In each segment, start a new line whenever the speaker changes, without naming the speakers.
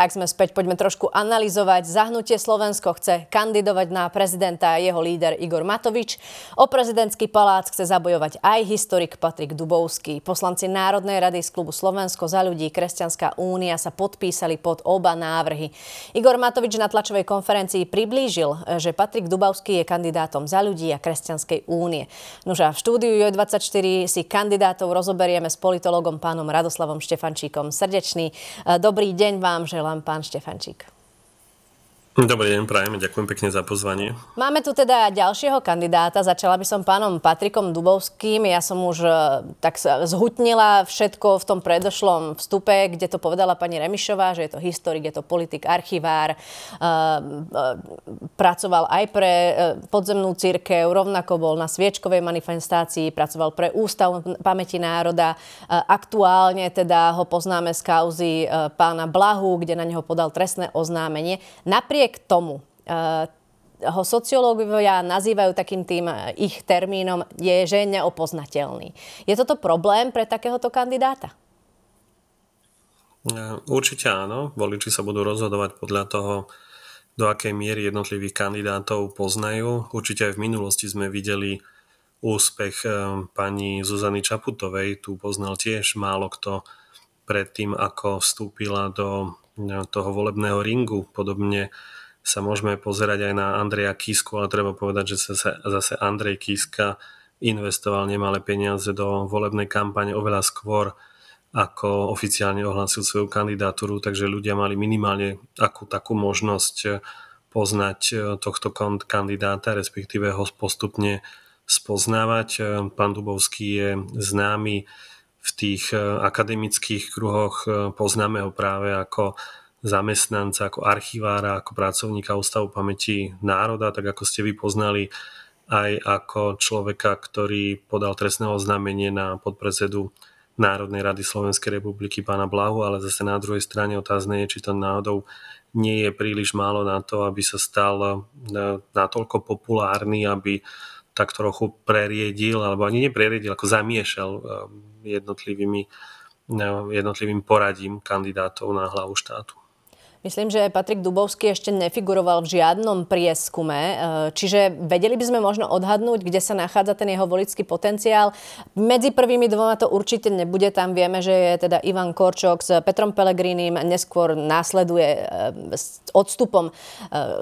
Tak sme späť, poďme trošku analyzovať. Zahnutie Slovensko chce kandidovať na prezidenta a jeho líder Igor Matovič. O prezidentský palác chce zabojovať aj historik Patrik Dubovský. Poslanci Národnej rady z klubu Slovensko za ľudí Kresťanská únia sa podpísali pod oba návrhy. Igor Matovič na tlačovej konferencii priblížil, že Patrik Dubovský je kandidátom za ľudí a Kresťanskej únie. Nože v štúdiu Jo24 si kandidátov rozoberieme s politologom pánom Radoslavom Štefančíkom. Srdečný dobrý deň vám, že želám, pán Štefančík.
Dobrý deň, prajem, ďakujem pekne za pozvanie.
Máme tu teda ďalšieho kandidáta, začala by som pánom Patrikom Dubovským. Ja som už e, tak zhutnila všetko v tom predošlom vstupe, kde to povedala pani Remišová, že je to historik, je to politik, archivár, e, e, pracoval aj pre podzemnú církev, rovnako bol na sviečkovej manifestácii, pracoval pre Ústav pamäti národa. Aktuálne teda ho poznáme z kauzy pána Blahu, kde na neho podal trestné oznámenie. Napriek napriek tomu uh, ho sociológovia nazývajú takým tým eh, ich termínom, je, že je neopoznateľný. Je toto problém pre takéhoto kandidáta?
Eh, určite áno. Voliči sa budú rozhodovať podľa toho, do akej miery jednotlivých kandidátov poznajú. Určite aj v minulosti sme videli úspech pani Zuzany Čaputovej. Tu poznal tiež málo kto predtým, ako vstúpila do toho volebného ringu. Podobne sa môžeme pozerať aj na Andreja Kisku, ale treba povedať, že zase, zase Andrej Kiska investoval nemalé peniaze do volebnej kampane oveľa skôr, ako oficiálne ohlásil svoju kandidatúru, takže ľudia mali minimálne akú takú možnosť poznať tohto kandidáta, respektíve ho postupne spoznávať. Pán Dubovský je známy v tých akademických kruhoch, poznáme ho práve ako zamestnanca, ako archivára, ako pracovníka Ústavu pamäti národa, tak ako ste vy poznali aj ako človeka, ktorý podal trestné oznámenie na podpredsedu Národnej rady Slovenskej republiky pána Blahu, ale zase na druhej strane otázne je, či to náhodou nie je príliš málo na to, aby sa stal e, natoľko populárny, aby tak trochu preriedil, alebo ani nepreriedil, ako zamiešal e, jednotlivými, e, jednotlivým poradím kandidátov na hlavu štátu.
Myslím, že Patrik Dubovský ešte nefiguroval v žiadnom prieskume, e, čiže vedeli by sme možno odhadnúť, kde sa nachádza ten jeho volický potenciál. Medzi prvými dvoma to určite nebude, tam vieme, že je teda Ivan Korčok s Petrom Pelegrínim, neskôr následuje e, s odstupom e,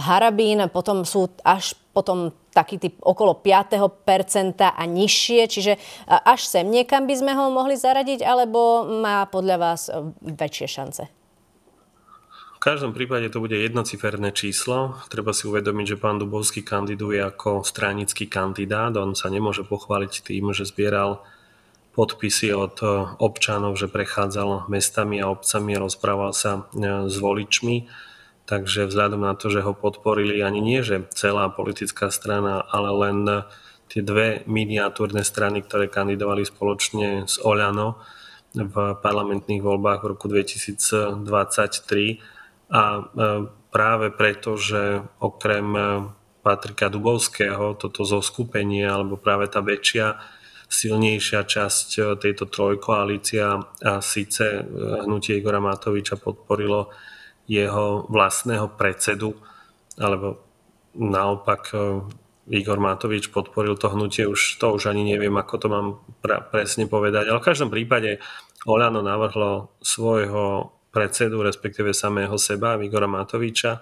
Harabín, potom sú až potom taký typ okolo 5% a nižšie, čiže až sem niekam by sme ho mohli zaradiť, alebo má podľa vás väčšie šance?
každom prípade to bude jednociferné číslo. Treba si uvedomiť, že pán Dubovský kandiduje ako stranický kandidát. On sa nemôže pochváliť tým, že zbieral podpisy od e, občanov, že prechádzal mestami a obcami a rozprával sa e, s voličmi. Takže vzhľadom na to, že ho podporili ani nie, že celá politická strana, ale len tie dve miniatúrne strany, ktoré kandidovali spoločne s Oľano v parlamentných voľbách v roku 2023, a e, práve preto, že okrem e, Patrika Dubovského toto zoskupenie alebo práve tá väčšia silnejšia časť e, tejto trojkoalícia a síce hnutie Igora Matoviča podporilo jeho vlastného predsedu alebo naopak Igor Matovič podporil to hnutie, už to už ani neviem, ako to mám presne povedať. Ale v každom prípade Olano navrhlo svojho predsedu, respektíve samého seba, Igora Matoviča.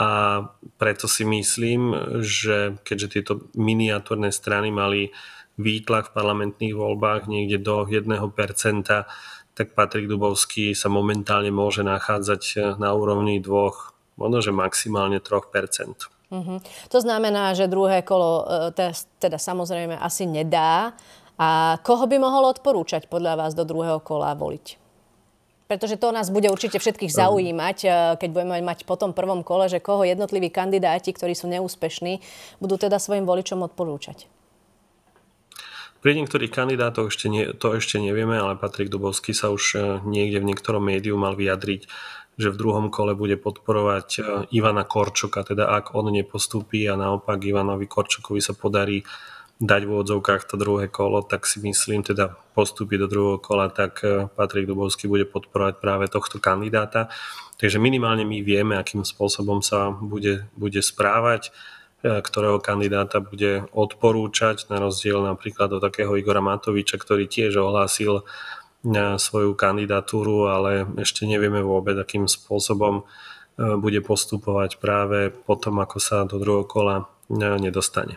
A preto si myslím, že keďže tieto miniatúrne strany mali výtlak v parlamentných voľbách niekde do 1%, tak Patrik Dubovský sa momentálne môže nachádzať na úrovni dvoch, možno že maximálne 3%.
Mm-hmm. To znamená, že druhé kolo e, teda samozrejme asi nedá. A koho by mohol odporúčať podľa vás do druhého kola voliť? pretože to nás bude určite všetkých ehm. zaujímať, eh, keď budeme mať po tom prvom kole, že koho jednotliví kandidáti, ktorí sú neúspešní, budú teda svojim voličom odporúčať.
Pri niektorých kandidátoch ešte nie, to ešte nevieme, ale Patrik Dubovský sa už eh, niekde v niektorom médiu mal vyjadriť, že v druhom kole bude podporovať eh, Ivana Korčoka, teda ak on nepostúpi a naopak Ivanovi Korčokovi sa podarí dať v úvodzovkách to druhé kolo, tak si myslím, teda postupy do druhého kola, tak e, Patrik Dubovský bude podporovať práve tohto kandidáta. Takže minimálne my vieme, akým spôsobom sa bude, bude správať, e, ktorého kandidáta bude odporúčať, na rozdiel napríklad do takého Igora Matoviča, ktorý tiež ohlásil e, svoju kandidatúru, ale ešte nevieme vôbec, akým spôsobom bude postupovať práve potom, ako sa do druhého kola nedostane.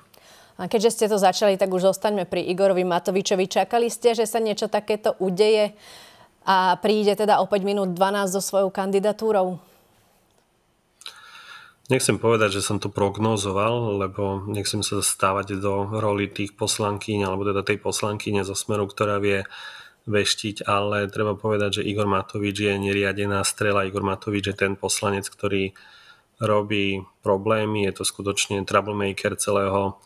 A keďže ste to začali, tak už zostaňme pri Igorovi Matovičovi. Čakali ste, že sa niečo takéto udeje a príde teda o 5 minút 12 so svojou kandidatúrou?
Nechcem povedať, že som to prognozoval, lebo nechcem sa stávať do roli tých poslankyň, alebo teda tej poslankyne zo Smeru, ktorá vie veštiť, ale treba povedať, že Igor Matovič je neriadená strela. Igor Matovič je ten poslanec, ktorý robí problémy, je to skutočne troublemaker celého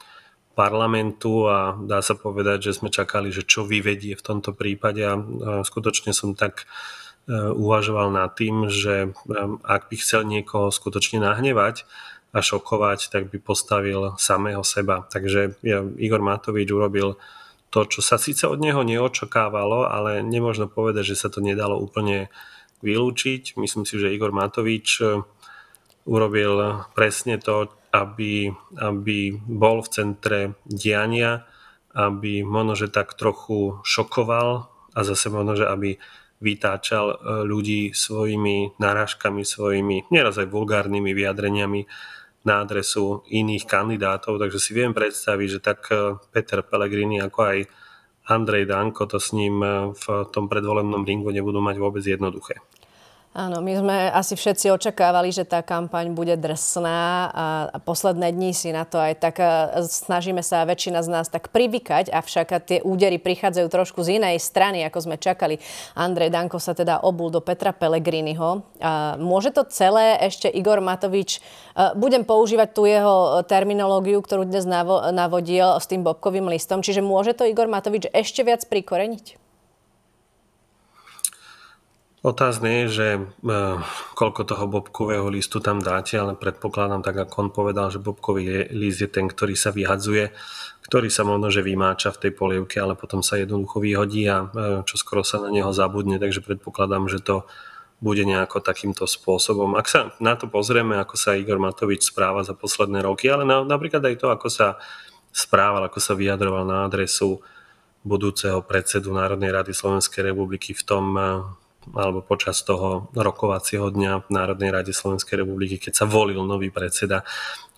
parlamentu a dá sa povedať, že sme čakali, že čo vyvedie v tomto prípade a skutočne som tak e, uvažoval nad tým, že e, ak by chcel niekoho skutočne nahnevať a šokovať, tak by postavil samého seba. Takže Igor Matovič urobil to, čo sa síce od neho neočakávalo, ale nemôžno povedať, že sa to nedalo úplne vylúčiť. Myslím si, že Igor Matovič e, urobil presne to, aby, aby bol v centre diania, aby možno, že tak trochu šokoval a zase možno, že aby vytáčal e, ľudí svojimi narážkami, svojimi nieraz aj vulgárnymi vyjadreniami na adresu iných kandidátov, takže si viem predstaviť, že tak e, Peter Pellegrini ako aj Andrej Danko to s ním e, v tom predvolebnom ringu nebudú mať vôbec jednoduché.
Áno, my sme asi všetci očakávali, že tá kampaň bude drsná a posledné dni si na to aj tak e, snažíme sa väčšina z nás tak privykať, avšak tie údery prichádzajú trošku z inej strany, ako sme čakali. Andrej Danko sa teda obul do Petra Pellegriniho. Môže to celé ešte Igor Matovič, e, budem používať tú jeho terminológiu, ktorú dnes navodil s tým bobkovým listom, čiže môže to Igor Matovič ešte viac prikoreniť?
Otázne je, že e, koľko toho bobkového listu tam dáte, ale predpokladám tak, ako on povedal, že bobkový list je ten, ktorý sa vyhadzuje, ktorý sa možno, že vymáča v tej polievke, ale potom sa jednoducho vyhodí a e, čo skoro sa na neho zabudne, takže predpokladám, že to bude nejako takýmto spôsobom. Ak sa na to pozrieme, ako sa Igor Matovič správa za posledné roky, ale na, napríklad aj to, ako sa správal, ako sa vyjadroval na adresu budúceho predsedu Národnej rady Slovenskej republiky v tom e, alebo počas toho rokovacieho dňa v Národnej rade Slovenskej republiky, keď sa volil nový predseda,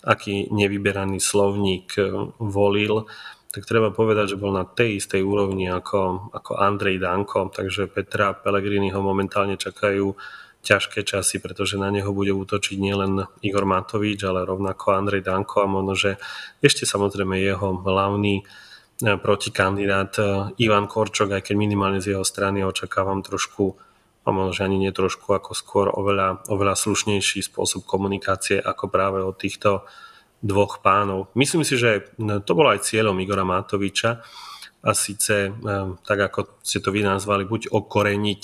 aký nevyberaný slovník e, volil, tak treba povedať, že bol na tej istej úrovni ako, ako Andrej Danko, takže Petra Pellegrini ho momentálne čakajú ťažké časy, pretože na neho bude útočiť nielen Igor Matovič, ale rovnako Andrej Danko a možno, že ešte samozrejme jeho hlavný e, protikandidát e, Ivan Korčok, aj keď minimálne z jeho strany očakávam trošku a možno, že ani nie trošku, ako skôr oveľa, oveľa slušnejší spôsob komunikácie ako práve od týchto dvoch pánov. Myslím si, že to bolo aj cieľom Igora Matoviča a síce, eh, tak ako ste to vy nazvali, buď okoreniť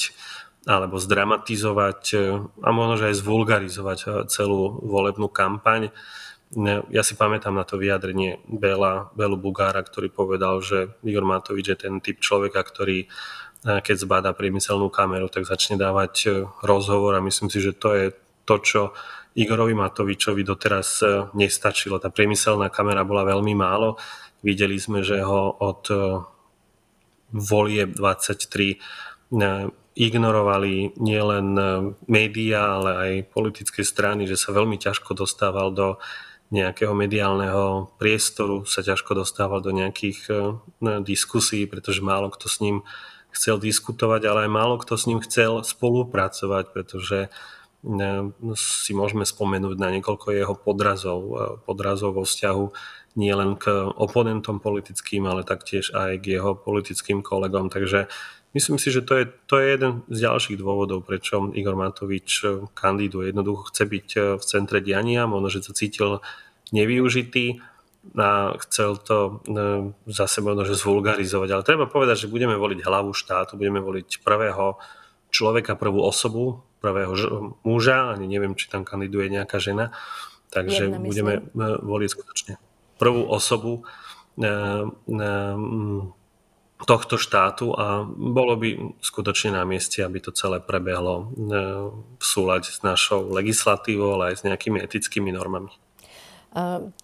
alebo zdramatizovať eh, a možno, aj zvulgarizovať eh, celú volebnú kampaň. Ja si pamätám na to vyjadrenie Bela, Belu Bugára, ktorý povedal, že Igor Matovič je ten typ človeka, ktorý keď zbada priemyselnú kameru, tak začne dávať e, rozhovor a myslím si, že to je to, čo Igorovi Matovičovi doteraz e, nestačilo. Tá priemyselná kamera bola veľmi málo. Videli sme, že ho od e, volie 23 ignorovali nielen médiá, ale aj politické strany, že sa veľmi ťažko dostával do nejakého mediálneho priestoru, sa ťažko dostával do nejakých diskusí, pretože málo kto s ním chcel diskutovať, ale aj málo kto s ním chcel spolupracovať, pretože e, si môžeme spomenúť na niekoľko jeho podrazov, e, podrazov vo vzťahu nie len k oponentom politickým, ale taktiež aj k jeho politickým kolegom. Takže myslím si, že to je, to je jeden z ďalších dôvodov, prečo Igor Matovič kandiduje. Jednoducho chce byť v centre diania, možno, že sa cítil nevyužitý a chcel to e, zase možno, že zvulgarizovať. Ale treba povedať, že budeme voliť hlavu štátu, budeme voliť prvého človeka, prvú osobu, prvého muža, ani neviem, či tam kandiduje nejaká žena. Takže Jedna, budeme myslím. E, voliť skutočne prvú osobu, tohto štátu a bolo by skutočne na mieste, aby to celé prebehlo v súlade s našou legislatívou, ale aj s nejakými etickými normami.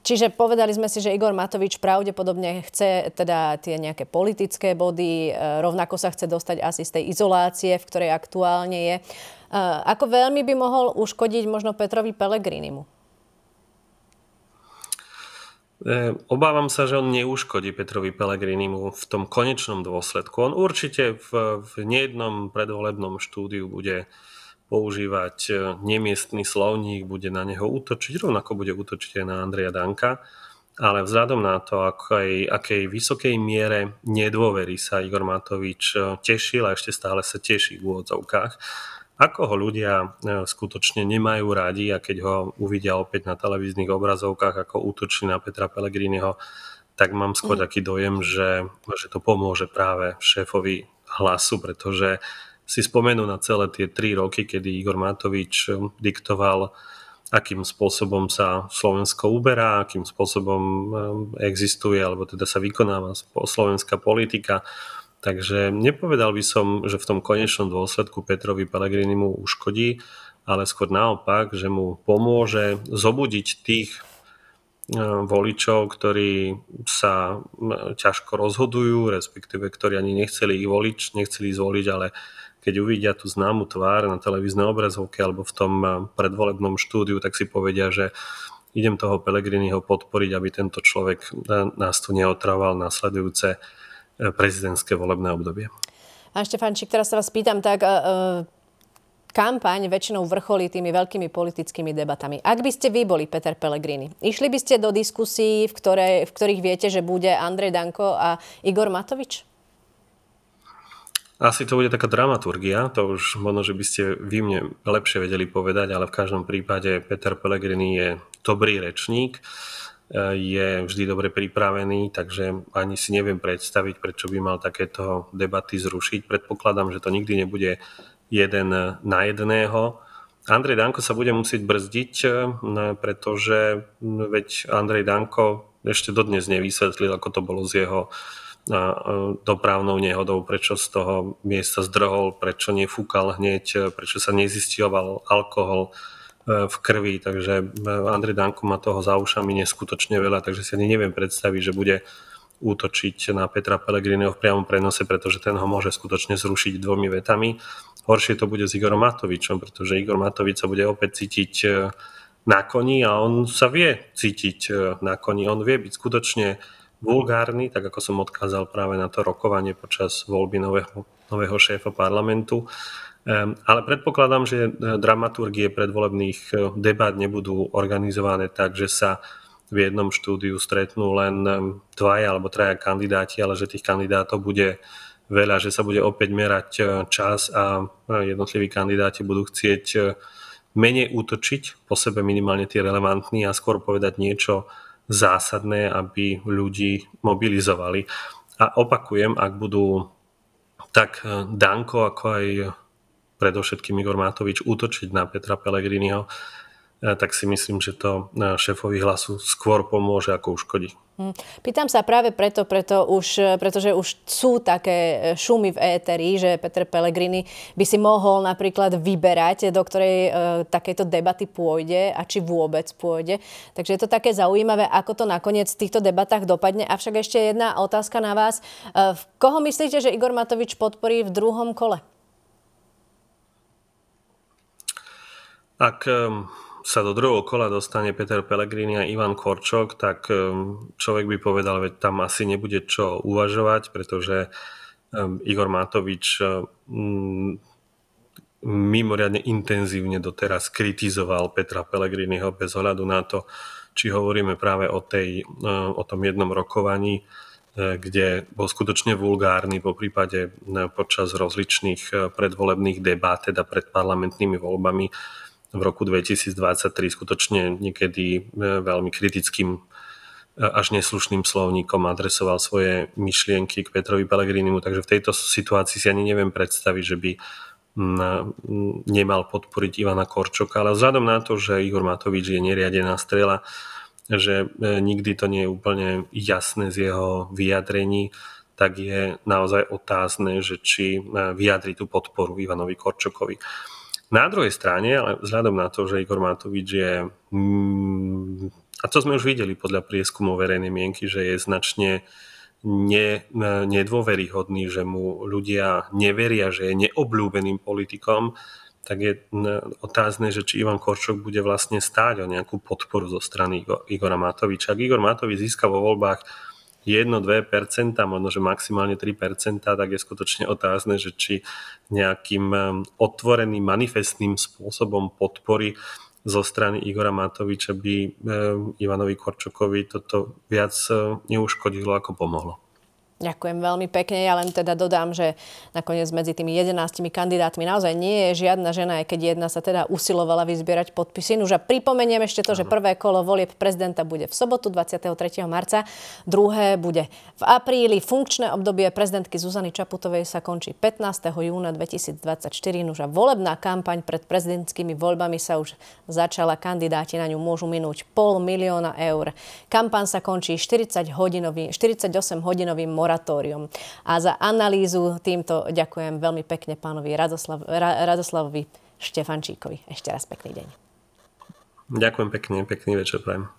Čiže povedali sme si, že Igor Matovič pravdepodobne chce teda tie nejaké politické body, e, rovnako sa chce dostať asi z tej izolácie, v ktorej aktuálne je. Ako veľmi by mohol uškodiť možno Petrovi Pelegrinimu?
E, obávam sa, že on neuškodí Petrovi Pelegrinimu v tom konečnom dôsledku. On určite v, v nejednom predvolebnom štúdiu bude používať e, nemiestný slovník, bude na neho útočiť, rovnako bude útočiť aj na Andreja Danka, ale vzhľadom na to, akej, akej vysokej miere nedôvery sa Igor Matovič e, tešil a ešte stále sa teší v úvodzovkách, ako ho ľudia e, skutočne nemajú radi a keď ho uvidia opäť na televíznych obrazovkách, ako útočí na Petra Pellegriniho, tak mám skôr mm. taký dojem, že, že to pomôže práve šéfovi hlasu, pretože si spomenú na celé tie tri roky, kedy Igor Matovič um, diktoval, akým spôsobom sa Slovensko uberá, akým spôsobom um, existuje, alebo teda sa vykonáva slovenská politika. Takže nepovedal by som, že v tom konečnom dôsledku Petrovi Pellegrini mu uškodí, ale skôr naopak, že mu pomôže zobudiť tých um, voličov, ktorí sa ťažko rozhodujú, respektíve ktorí ani nechceli ich voliť, nechceli zvoliť, ale keď uvidia tú známu tvár na televíznej obrazovke alebo v tom eh, predvolebnom štúdiu, tak si povedia, že idem toho Pelegriniho podporiť, aby tento človek eh, nás tu neotrával nasledujúce eh, prezidentské volebné obdobie.
Pán Štefančík, teraz sa vás pýtam tak, kampaň väčšinou vrcholí tými veľkými politickými debatami. Ak by ste vy boli Peter Pellegrini, išli by ste do diskusí, v, ktoré, v ktorých viete, že bude Andrej Danko a Igor Matovič?
Asi to bude taká dramaturgia, to už možno, že by ste vy mne lepšie vedeli povedať, ale v každom prípade Peter Pellegrini je dobrý rečník, je vždy dobre pripravený, takže ani si neviem predstaviť, prečo by mal takéto debaty zrušiť. Predpokladám, že to nikdy nebude jeden na jedného. Andrej Danko sa bude musieť brzdiť, pretože veď Andrej Danko ešte dodnes nevysvetlil, ako to bolo z jeho dopravnou nehodou, prečo z toho miesta zdrhol, prečo nefúkal hneď, prečo sa nezistioval alkohol e, v krvi, takže e, Andrej Danko má toho za ušami neskutočne veľa, takže si ani neviem predstaviť, že bude útočiť na Petra Pellegriniho v priamom prenose, pretože ten ho môže skutočne zrušiť dvomi vetami. Horšie to bude s Igorom Matovičom, pretože Igor Matovič sa bude opäť cítiť e, na koni a on sa vie cítiť na koni, on vie byť skutočne vulgárny, tak ako som odkázal práve na to rokovanie počas voľby nového, nového šéfa parlamentu. Ehm, ale predpokladám, že e, dramaturgie predvolebných e, debat nebudú organizované tak, že sa v jednom štúdiu stretnú len e, dvaja alebo traja kandidáti, ale že tých kandidátov bude veľa, že sa bude opäť merať čas a jednotliví kandidáti budú chcieť menej útočiť po sebe minimálne tie relevantní a skôr povedať niečo zásadné, aby ľudí mobilizovali. A opakujem, ak budú tak Danko, ako aj predovšetkým Igor Matovič útočiť na Petra Pellegriniho, E, tak si myslím, že to e, šéfovi hlasu skôr pomôže, ako uškodí. Hm.
Pýtam sa práve preto, preto už, e, pretože už sú také šumy v éteri, že Peter Pellegrini by si mohol napríklad vyberať, do ktorej e, takéto debaty pôjde a či vôbec pôjde. Takže je to také zaujímavé, ako to nakoniec v týchto debatách dopadne. Avšak ešte jedna otázka na vás. E, koho myslíte, že Igor Matovič podporí v druhom kole?
Ak sa do druhého kola dostane Peter Pellegrini a Ivan Korčok, tak um, človek by povedal, že tam asi nebude čo uvažovať, pretože um, Igor Matovič um, mimoriadne intenzívne doteraz kritizoval Petra Pellegriniho bez ohľadu na to, či hovoríme práve o, tej, o tom jednom rokovaní, uh, kde bol skutočne vulgárny po prípade uh, počas rozličných predvolebných debát, teda pred parlamentnými voľbami, v roku 2023 skutočne niekedy e, veľmi kritickým e, až neslušným slovníkom adresoval svoje myšlienky k Petrovi Pellegrinimu, takže v tejto situácii si ani neviem predstaviť, že by nemal podporiť Ivana Korčoka, ale vzhľadom na to, že Igor Matovič je neriadená strela, že nikdy to nie je úplne jasné z jeho vyjadrení, tak je naozaj otázne, že či vyjadri tú podporu Ivanovi Korčokovi. Na druhej strane, ale vzhľadom na to, že Igor Matovič je, mm, a to sme už videli podľa prieskumov verejnej mienky, že je značne ne, nedôveryhodný, že mu ľudia neveria, že je neobľúbeným politikom, tak je otázne, že či Ivan Korčok bude vlastne stáť o nejakú podporu zo strany Igora Matoviča. Ak Igor Matovič získa vo voľbách 1-2%, možno že maximálne 3%, tak je skutočne otázne, že či nejakým otvoreným, manifestným spôsobom podpory zo strany Igora Matoviča by Ivanovi Korčokovi toto viac neuškodilo ako pomohlo.
Ďakujem veľmi pekne. Ja len teda dodám, že nakoniec medzi tými 11 kandidátmi naozaj nie je žiadna žena, aj keď jedna sa teda usilovala vyzbierať podpisy. Už a pripomeniem ešte to, že prvé kolo volieb prezidenta bude v sobotu 23. marca, druhé bude v apríli. Funkčné obdobie prezidentky Zuzany Čaputovej sa končí 15. júna 2024. Už a volebná kampaň pred prezidentskými voľbami sa už začala. Kandidáti na ňu môžu minúť pol milióna eur. Kampaň sa končí 40 hodinový, 48 hodinovým moratórium. A za analýzu týmto ďakujem veľmi pekne pánovi Radoslav, Ra, Radoslavovi Štefančíkovi. Ešte raz pekný deň.
Ďakujem pekne, pekný večer prajem.